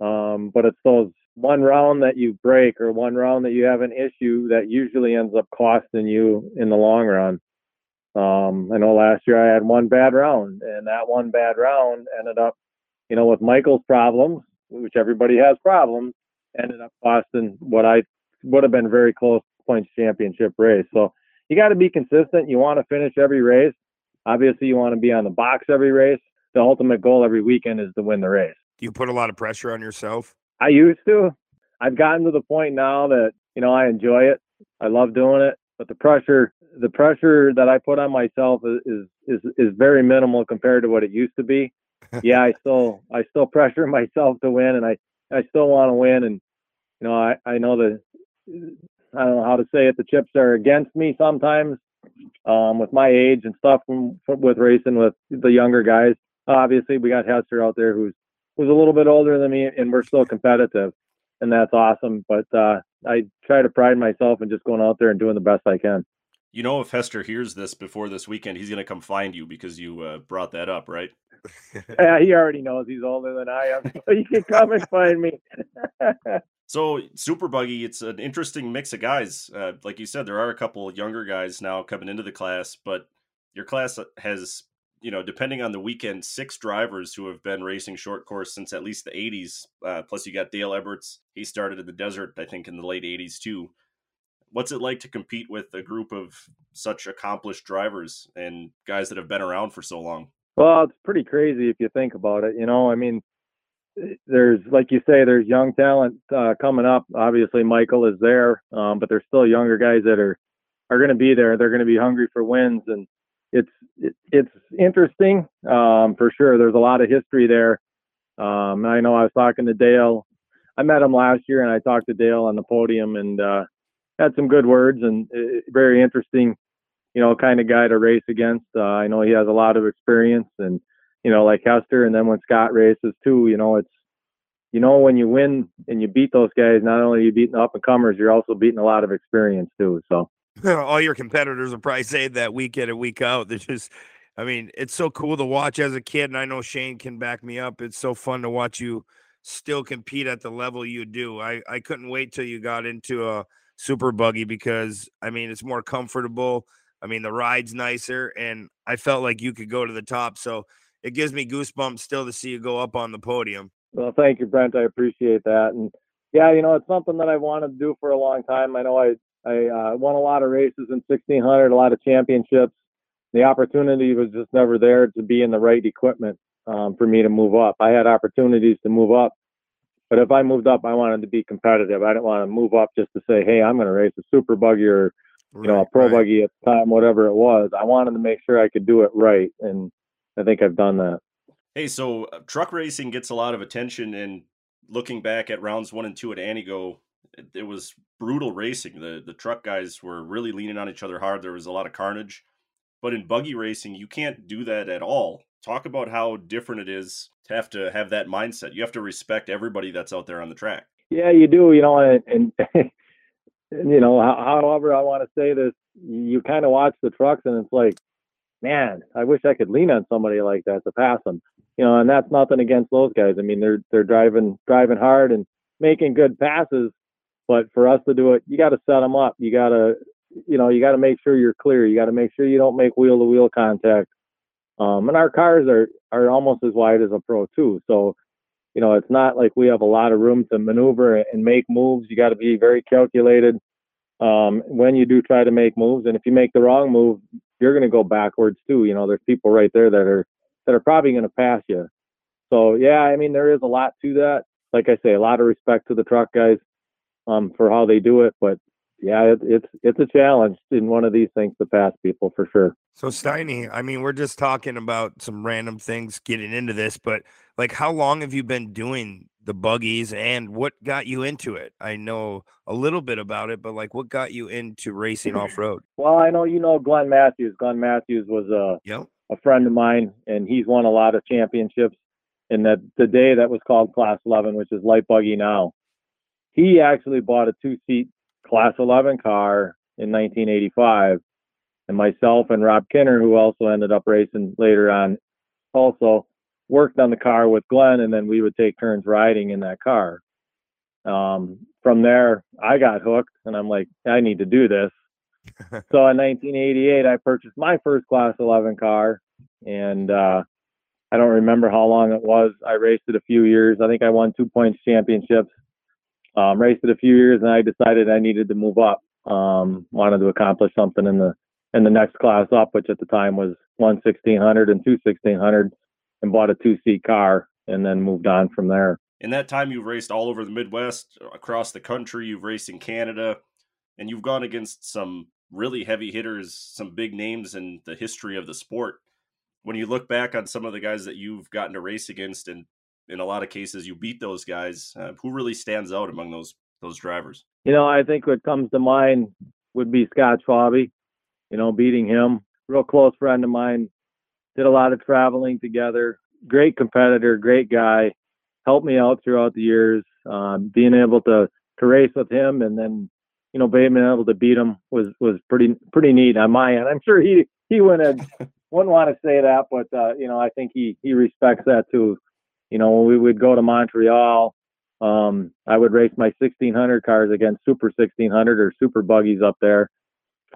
um, but it's those one round that you break or one round that you have an issue that usually ends up costing you in the long run. Um, I know last year I had one bad round, and that one bad round ended up, you know, with Michael's problems, which everybody has problems, ended up costing what I would have been very close points championship race. So you got to be consistent. You want to finish every race. Obviously, you want to be on the box every race the ultimate goal every weekend is to win the race. Do you put a lot of pressure on yourself? I used to. I've gotten to the point now that, you know, I enjoy it. I love doing it, but the pressure the pressure that I put on myself is is is very minimal compared to what it used to be. yeah, I still I still pressure myself to win and I I still want to win and you know, I I know the I don't know how to say it. The chips are against me sometimes um, with my age and stuff from, from, with racing with the younger guys obviously we got Hester out there who's who's a little bit older than me, and we're still competitive, and that's awesome. But uh, I try to pride myself in just going out there and doing the best I can. You know, if Hester hears this before this weekend, he's going to come find you because you uh, brought that up, right? yeah, he already knows he's older than I am, so he can come and find me. so, Super Buggy, it's an interesting mix of guys. Uh, like you said, there are a couple younger guys now coming into the class, but your class has you know, depending on the weekend, six drivers who have been racing short course since at least the 80s. Uh, plus, you got Dale Eberts. He started in the desert, I think, in the late 80s, too. What's it like to compete with a group of such accomplished drivers and guys that have been around for so long? Well, it's pretty crazy if you think about it. You know, I mean, there's, like you say, there's young talent uh, coming up. Obviously, Michael is there, um, but there's still younger guys that are are going to be there. They're going to be hungry for wins and it's it, it's interesting um, for sure. There's a lot of history there. Um, I know I was talking to Dale. I met him last year, and I talked to Dale on the podium, and uh, had some good words and uh, very interesting, you know, kind of guy to race against. Uh, I know he has a lot of experience, and you know, like Hester, and then when Scott races too, you know, it's you know when you win and you beat those guys, not only are you beating up and comers, you're also beating a lot of experience too. So all your competitors will probably say that week in and week out. They're just, I mean, it's so cool to watch as a kid, and I know Shane can back me up. It's so fun to watch you still compete at the level you do. I I couldn't wait till you got into a super buggy because I mean it's more comfortable. I mean the ride's nicer, and I felt like you could go to the top. So it gives me goosebumps still to see you go up on the podium. Well, thank you, Brent. I appreciate that. And yeah, you know, it's something that I wanted to do for a long time. I know I I uh, won a lot of races in 1600, a lot of championships. The opportunity was just never there to be in the right equipment um, for me to move up. I had opportunities to move up, but if I moved up, I wanted to be competitive. I didn't want to move up just to say, "Hey, I'm going to race a super buggy or you know a pro right. buggy at the time, whatever it was." I wanted to make sure I could do it right, and I think I've done that. Hey, so uh, truck racing gets a lot of attention, and looking back at rounds one and two at Antigo, it, it was brutal racing. The the truck guys were really leaning on each other hard. There was a lot of carnage. But in buggy racing, you can't do that at all. Talk about how different it is to have to have that mindset. You have to respect everybody that's out there on the track. Yeah, you do. You know, and, and, you know, however I want to say this, you kind of watch the trucks, and it's like, man, I wish I could lean on somebody like that to pass them. You know, and that's nothing against those guys. I mean, they're they're driving driving hard and making good passes, but for us to do it, you got to set them up. You got to, you know, you got to make sure you're clear. You got to make sure you don't make wheel to wheel contact. Um, and our cars are are almost as wide as a pro too. So you know, it's not like we have a lot of room to maneuver and make moves. You got to be very calculated um, when you do try to make moves. And if you make the wrong move, you're going to go backwards too. You know, there's people right there that are that are probably going to pass you. So yeah, I mean, there is a lot to that. Like I say, a lot of respect to the truck guys um, for how they do it, but yeah, it, it's it's a challenge in one of these things to pass people for sure. So Steiny, I mean, we're just talking about some random things getting into this, but like, how long have you been doing the buggies, and what got you into it? I know a little bit about it, but like, what got you into racing off road? Well, I know you know Glenn Matthews. Glenn Matthews was a Yep. a friend of mine, and he's won a lot of championships. In that the day that was called Class 11, which is light buggy now, he actually bought a two seat Class 11 car in 1985, and myself and Rob Kinner, who also ended up racing later on, also worked on the car with Glenn, and then we would take turns riding in that car. Um, from there, I got hooked, and I'm like, I need to do this. so in 1988, I purchased my first Class 11 car, and uh, I don't remember how long it was. I raced it a few years. I think I won two points championships. Um, raced it a few years, and I decided I needed to move up. Um, wanted to accomplish something in the in the next class up, which at the time was one 1600 and two 1600, and bought a two seat car, and then moved on from there. In that time, you've raced all over the Midwest, across the country. You've raced in Canada, and you've gone against some really heavy hitters, some big names in the history of the sport. When you look back on some of the guys that you've gotten to race against, and in a lot of cases you beat those guys, uh, who really stands out among those those drivers? You know, I think what comes to mind would be Scott Schwabe. You know, beating him, real close friend of mine. Did a lot of traveling together. Great competitor, great guy. Helped me out throughout the years. Um, being able to to race with him and then you know being able to beat him was was pretty pretty neat on my end. I'm sure he he wouldn't wouldn't want to say that, but uh, you know I think he he respects that too. You know when we would go to Montreal, um, I would race my 1600 cars against Super 1600 or Super buggies up there,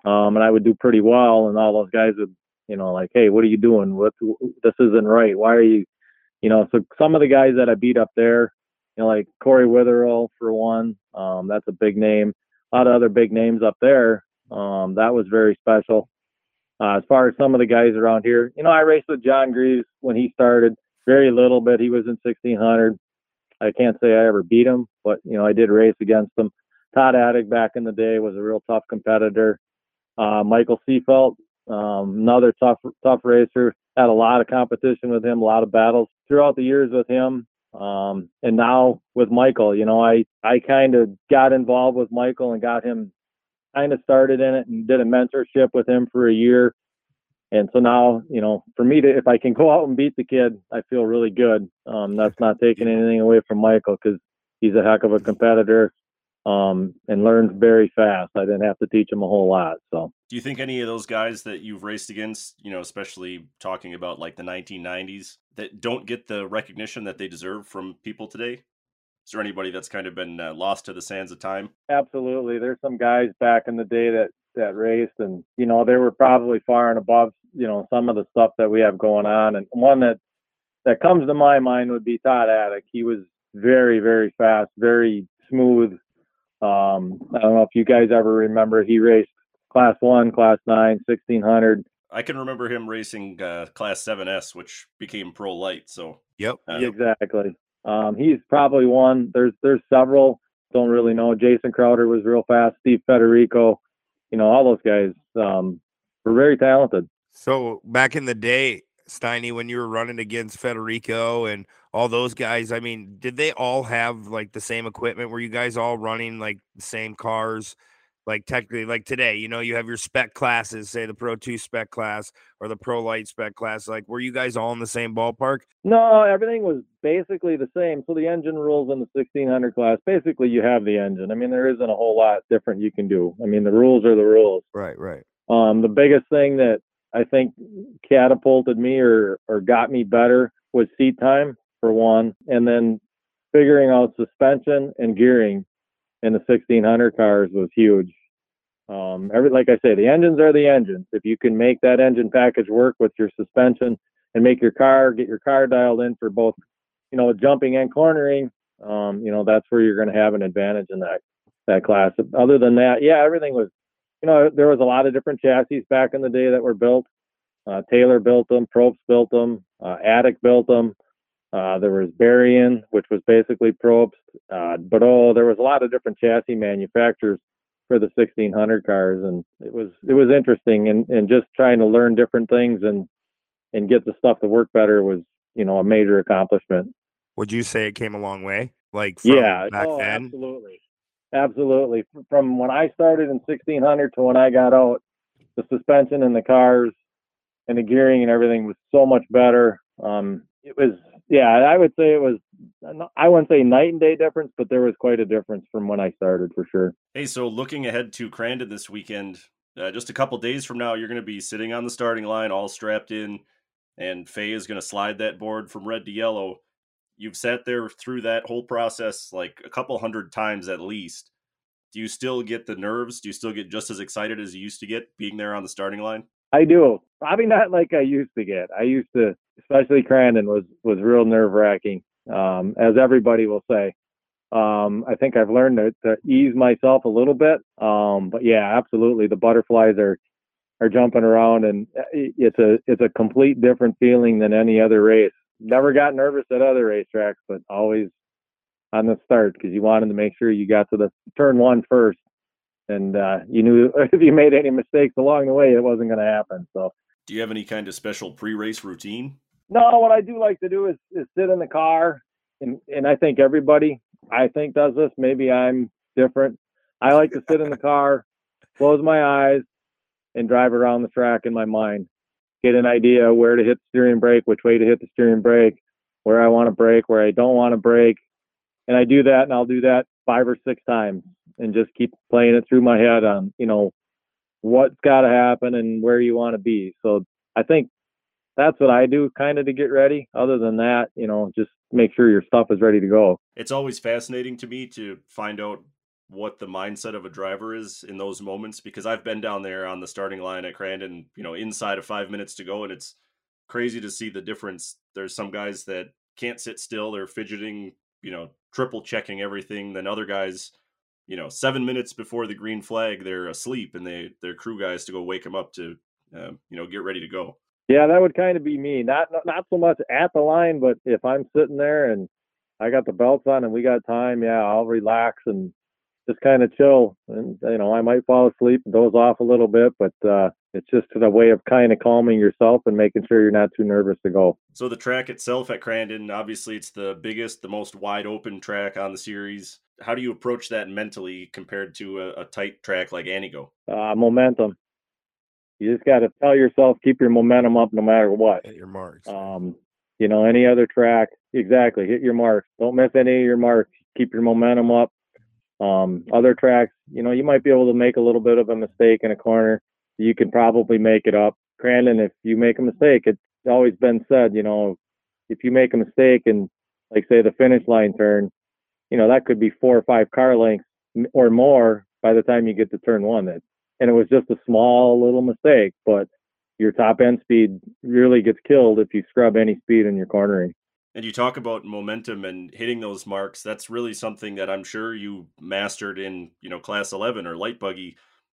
um, and I would do pretty well. And all those guys would you know like, hey, what are you doing? What this isn't right. Why are you you know? So some of the guys that I beat up there, you know like Corey Witherell for one, um, that's a big name a lot of other big names up there. Um, that was very special. Uh, as far as some of the guys around here, you know, I raced with John Greaves when he started. Very little bit. He was in 1600. I can't say I ever beat him, but you know, I did race against him. Todd Attic back in the day was a real tough competitor. Uh, Michael Seafelt, um, another tough tough racer. Had a lot of competition with him, a lot of battles throughout the years with him. Um, and now with Michael, you know, I, I kind of got involved with Michael and got him kind of started in it and did a mentorship with him for a year. And so now, you know, for me to, if I can go out and beat the kid, I feel really good. Um, that's not taking anything away from Michael because he's a heck of a competitor um, and learns very fast. I didn't have to teach him a whole lot. So, Do you think any of those guys that you've raced against, you know, especially talking about like the 1990s, that don't get the recognition that they deserve from people today? Is there anybody that's kind of been uh, lost to the sands of time? absolutely, there's some guys back in the day that that race and you know, they were probably far and above, you know, some of the stuff that we have going on. And one that that comes to my mind would be Todd Attic. He was very, very fast, very smooth. Um, I don't know if you guys ever remember, he raced class one, class nine, 1600. I can remember him racing uh, Class 7S, which became Pro Light. So, Yep. uh, Exactly. Um, he's probably one. There's there's several. Don't really know. Jason Crowder was real fast. Steve Federico. You know, all those guys um, were very talented. So back in the day, Steiny, when you were running against Federico and all those guys, I mean, did they all have like the same equipment? Were you guys all running like the same cars? Like technically, like today, you know, you have your spec classes, say the Pro 2 spec class or the Pro Light spec class. Like, were you guys all in the same ballpark? No, everything was basically the same. So the engine rules in the 1600 class, basically you have the engine. I mean, there isn't a whole lot different you can do. I mean, the rules are the rules. Right, right. Um, the biggest thing that I think catapulted me or or got me better was seat time for one, and then figuring out suspension and gearing in the 1600 cars was huge. Um, every like I say, the engines are the engines. If you can make that engine package work with your suspension and make your car get your car dialed in for both, you know, jumping and cornering, um, you know, that's where you're going to have an advantage in that that class. Other than that, yeah, everything was, you know, there was a lot of different chassis back in the day that were built. Uh, Taylor built them, Probst built them, uh, Attic built them. Uh, there was Berrien, which was basically Probst. Uh, but oh, there was a lot of different chassis manufacturers for the 1600 cars, and it was it was interesting, and and just trying to learn different things and and get the stuff to work better was you know a major accomplishment. Would you say it came a long way? Like yeah, back oh, then? absolutely, absolutely. From when I started in 1600 to when I got out, the suspension in the cars and the gearing and everything was so much better. Um, it was yeah, I would say it was. I wouldn't say night and day difference, but there was quite a difference from when I started for sure. Hey, so looking ahead to Crandon this weekend, uh, just a couple days from now, you're going to be sitting on the starting line, all strapped in, and Faye is going to slide that board from red to yellow. You've sat there through that whole process like a couple hundred times at least. Do you still get the nerves? Do you still get just as excited as you used to get being there on the starting line? I do. Probably not like I used to get. I used to, especially Crandon was was real nerve wracking, um, as everybody will say. Um, I think I've learned to, to, ease myself a little bit. Um, but yeah, absolutely, the butterflies are are jumping around, and uh, it's a it's a complete different feeling than any other race. Never got nervous at other racetracks, but always on the start because you wanted to make sure you got to the turn one first and uh, you knew if you made any mistakes along the way, it wasn't going to happen. So, do you have any kind of special pre-race routine? No, what I do like to do is, is sit in the car, and and I think everybody I think does this. Maybe I'm different. I like to sit in the car, close my eyes, and drive around the track in my mind, get an idea where to hit the steering brake, which way to hit the steering brake, where I want to brake, where I don't want to brake, and I do that, and I'll do that five or six times and just keep playing it through my head on you know what's got to happen and where you want to be. So I think that's what I do kind of to get ready. Other than that, you know, just make sure your stuff is ready to go. It's always fascinating to me to find out what the mindset of a driver is in those moments because I've been down there on the starting line at Crandon, you know, inside of 5 minutes to go and it's crazy to see the difference. There's some guys that can't sit still, they're fidgeting, you know, triple checking everything, then other guys you know, seven minutes before the green flag, they're asleep, and they their crew guys to go wake them up to, uh, you know, get ready to go. Yeah, that would kind of be me. Not not so much at the line, but if I'm sitting there and I got the belts on and we got time, yeah, I'll relax and just kind of chill. And you know, I might fall asleep and doze off a little bit, but uh, it's just a way of kind of calming yourself and making sure you're not too nervous to go. So the track itself at Crandon, obviously, it's the biggest, the most wide open track on the series. How do you approach that mentally compared to a, a tight track like Antigo? Uh, momentum. You just got to tell yourself keep your momentum up no matter what. Hit your marks. Um, you know, any other track, exactly. Hit your marks. Don't miss any of your marks. Keep your momentum up. Um, other tracks, you know, you might be able to make a little bit of a mistake in a corner. You can probably make it up. Crandon, if you make a mistake, it's always been said, you know, if you make a mistake and like say the finish line turn, you know, that could be four or five car lengths or more by the time you get to turn one. That and it was just a small little mistake, but your top end speed really gets killed if you scrub any speed in your cornering. And you talk about momentum and hitting those marks. That's really something that I'm sure you mastered in, you know, class 11 or light buggy.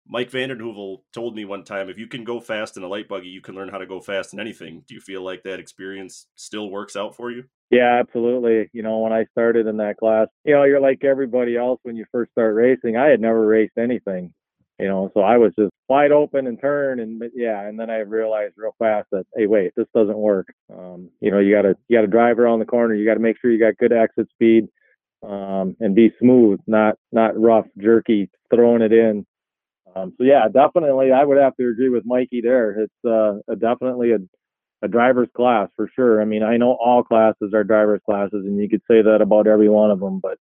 Mike Vandenheuvel told me one time, if you can go fast in a light buggy, you can learn how to go fast in anything. Do you feel like that experience still works out for you? Yeah, absolutely. You know, when I started in that class, you know, you're like everybody else when you first start racing. I had never raced anything, you know, so I was just wide open and turn and yeah, and then I realized real fast that hey, wait, this doesn't work. Um, you know, you gotta you gotta drive around the corner. You gotta make sure you got good exit speed, um, and be smooth, not not rough, jerky, throwing it in. Um, so yeah, definitely, I would have to agree with Mikey there. It's uh, a, definitely a a driver's class for sure. I mean, I know all classes are driver's classes, and you could say that about every one of them. But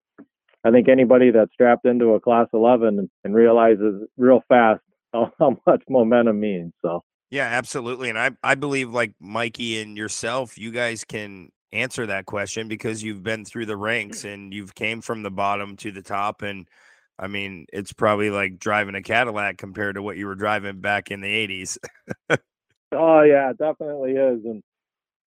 I think anybody that's strapped into a class 11 and, realizes real fast how, how much momentum means. So yeah, absolutely. And I I believe like Mikey and yourself, you guys can answer that question because you've been through the ranks and you've came from the bottom to the top and I mean, it's probably like driving a Cadillac compared to what you were driving back in the 80s. Oh yeah, it definitely is. And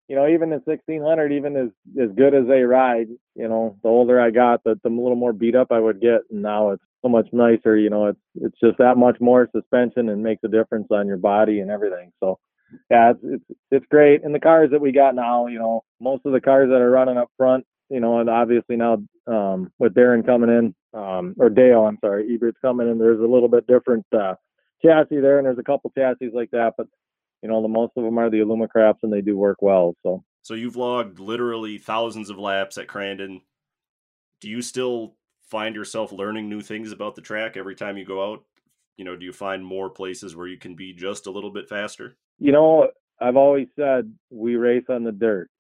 you know, even the 1600, even as as good as they ride, you know, the older I got, the the little more beat up I would get, and now it's so much nicer. You know, it's it's just that much more suspension and makes a difference on your body and everything. So, yeah, it's it's it's great. And the cars that we got now, you know, most of the cars that are running up front, you know, and obviously now um, with Darren coming in, um, or Dale, I'm sorry, Ebert's coming in. There's a little bit different uh, chassis there, and there's a couple chassis like that, but you know, the most of them are the AlumiCrafts, and they do work well. So, so you've logged literally thousands of laps at Crandon. Do you still find yourself learning new things about the track every time you go out? You know, do you find more places where you can be just a little bit faster? You know, I've always said we race on the dirt.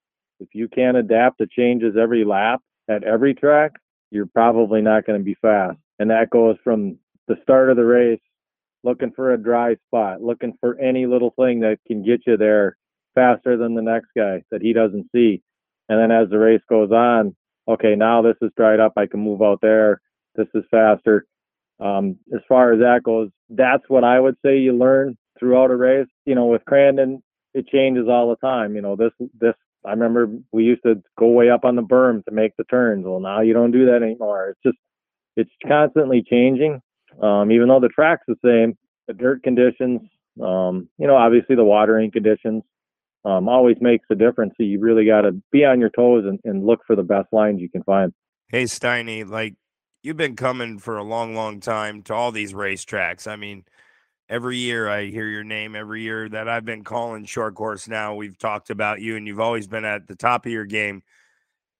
If you can't adapt to changes every lap at every track, you're probably not going to be fast. And that goes from the start of the race, looking for a dry spot, looking for any little thing that can get you there faster than the next guy that he doesn't see. And then as the race goes on, okay, now this is dried up. I can move out there. This is faster. Um, as far as that goes, that's what I would say you learn throughout a race. You know, with Crandon, it changes all the time. You know, this this I remember we used to go way up on the berm to make the turns. Well, now you don't do that anymore. It's just it's constantly changing. Um, even though the track's the same, the dirt conditions, um, you know, obviously the watering conditions, um, always makes a difference. So you really got to be on your toes and, and look for the best lines you can find. Hey, Steiny, like you've been coming for a long, long time to all these racetracks. I mean, every year I hear your name. Every year that I've been calling short course now, we've talked about you, and you've always been at the top of your game.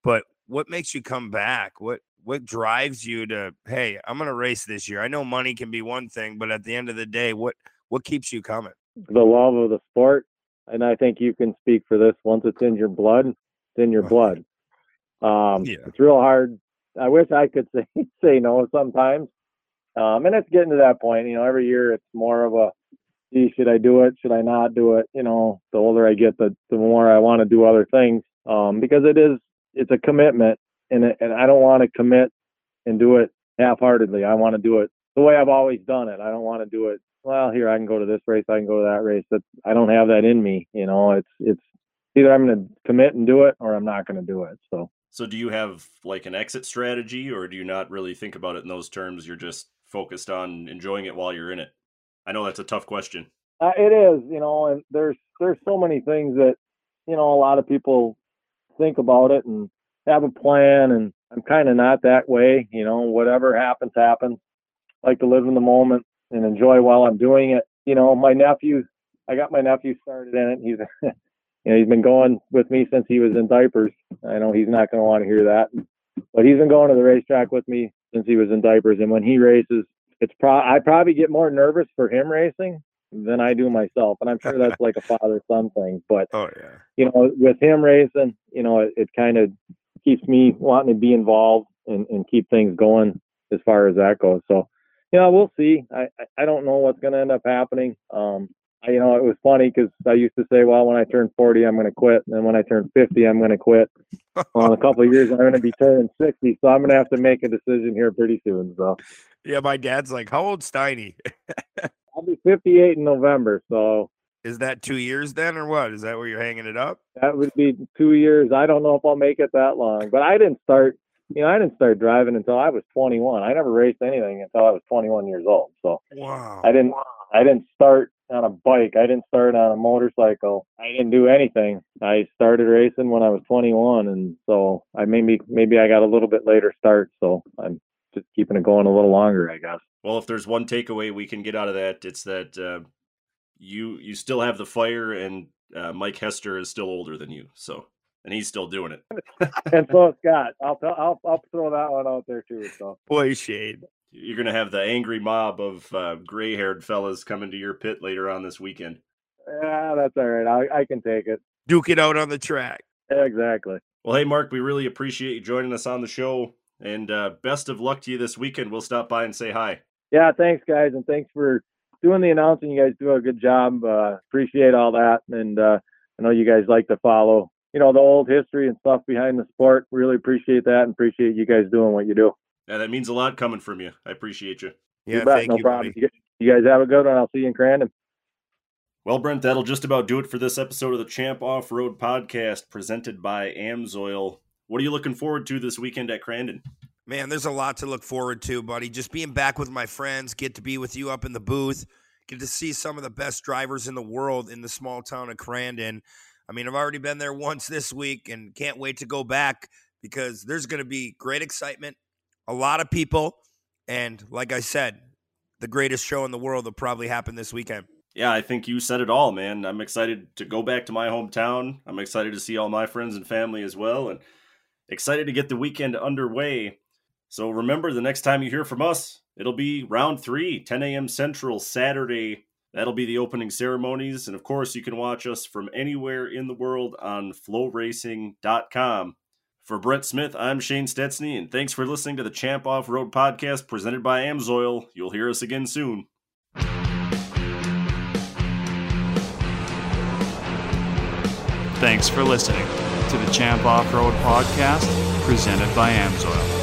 But what makes you come back? What what drives you to hey, I'm going to race this year? I know money can be one thing, but at the end of the day, what what keeps you coming? The love of the sport and I think you can speak for this. Once it's in your blood, it's in your blood. Um, yeah. It's real hard. I wish I could say say no sometimes, um, and it's getting to that point. You know, every year it's more of a, gee, should I do it? Should I not do it? You know, the older I get, the the more I want to do other things um, because it is it's a commitment, and it, and I don't want to commit and do it half-heartedly. I want to do it the way I've always done it. I don't want to do it well, here I can go to this race, I can go to that race. That I don't have that in me. You know, it's it's either I'm going to commit and do it, or I'm not going to do it. So. So do you have like an exit strategy, or do you not really think about it in those terms? You're just focused on enjoying it while you're in it. I know that's a tough question. Uh, it is, you know, and there's there's so many things that you know a lot of people think about it and have a plan, and I'm kind of not that way. You know, whatever happens, happens. I like to live in the moment and enjoy while I'm doing it. You know, my nephew, I got my nephew started in it. He's, you know, he's been going with me since he was in diapers. I know he's not going to want to hear that, but he's been going to the racetrack with me since he was in diapers. And when he races, it's pro. I probably get more nervous for him racing than I do myself, and I'm sure that's like a father son thing. But oh yeah, you know, with him racing, you know, it, it kind of keeps me wanting to be involved and, and keep things going as far as that goes. So you know, we'll see. I, I don't know what's going to end up happening. Um, I, you know, it was funny because I used to say, well, when I turn 40, I'm going to quit. And then when I turn 50, I'm going to quit. Well, in a couple of years, I'm going to be turning 60. So I'm going to have to make a decision here pretty soon. So, yeah, my dad's like, how old's Steiny? I'll be 58 in November. So, is that two years then, or what? Is that where you're hanging it up? That would be two years. I don't know if I'll make it that long, but I didn't start you know, I didn't start driving until I was 21. I never raced anything until I was 21 years old. So wow. I didn't I didn't start on a bike. I didn't start on a motorcycle. I didn't do anything. I started racing when I was 21, and so I maybe maybe I got a little bit later start. So I'm just keeping it going a little longer, I guess. Well, if there's one takeaway we can get out of that, it's that uh, you you still have the fire, and uh, Mike Hester is still older than you. So and he's still doing it. and so Scott. I'll, I'll I'll throw that one out there too. So boy, shade. You're gonna have the angry mob of uh, gray-haired fellas coming to your pit later on this weekend. Yeah, that's all right. I, I can take it. Duke it out on the track. Exactly. Well, hey, Mark, we really appreciate you joining us on the show, and uh, best of luck to you this weekend. We'll stop by and say hi. Yeah, thanks, guys, and thanks for doing the announcing. You guys do a good job. Uh, appreciate all that, and uh, I know you guys like to follow you know the old history and stuff behind the sport. Really appreciate that and appreciate you guys doing what you do. Yeah, that means a lot coming from you. I appreciate you. Yeah, you thank no you, problem. You guys have a good one. I'll see you in Crandon. Well, Brent, that'll just about do it for this episode of the Champ Off Road Podcast presented by Amsoil. What are you looking forward to this weekend at Crandon? Man, there's a lot to look forward to, buddy. Just being back with my friends, get to be with you up in the booth, get to see some of the best drivers in the world in the small town of Crandon. I mean, I've already been there once this week and can't wait to go back because there's going to be great excitement, a lot of people, and like I said, the greatest show in the world will probably happen this weekend. Yeah, I think you said it all, man. I'm excited to go back to my hometown. I'm excited to see all my friends and family as well, and excited to get the weekend underway. So remember, the next time you hear from us, it'll be round three, 10 a.m. Central, Saturday. That'll be the opening ceremonies. And of course, you can watch us from anywhere in the world on floracing.com. For Brent Smith, I'm Shane Stetsney, and thanks for listening to the Champ Off Road podcast presented by Amsoil. You'll hear us again soon. Thanks for listening to the Champ Off Road Podcast presented by Amsoil.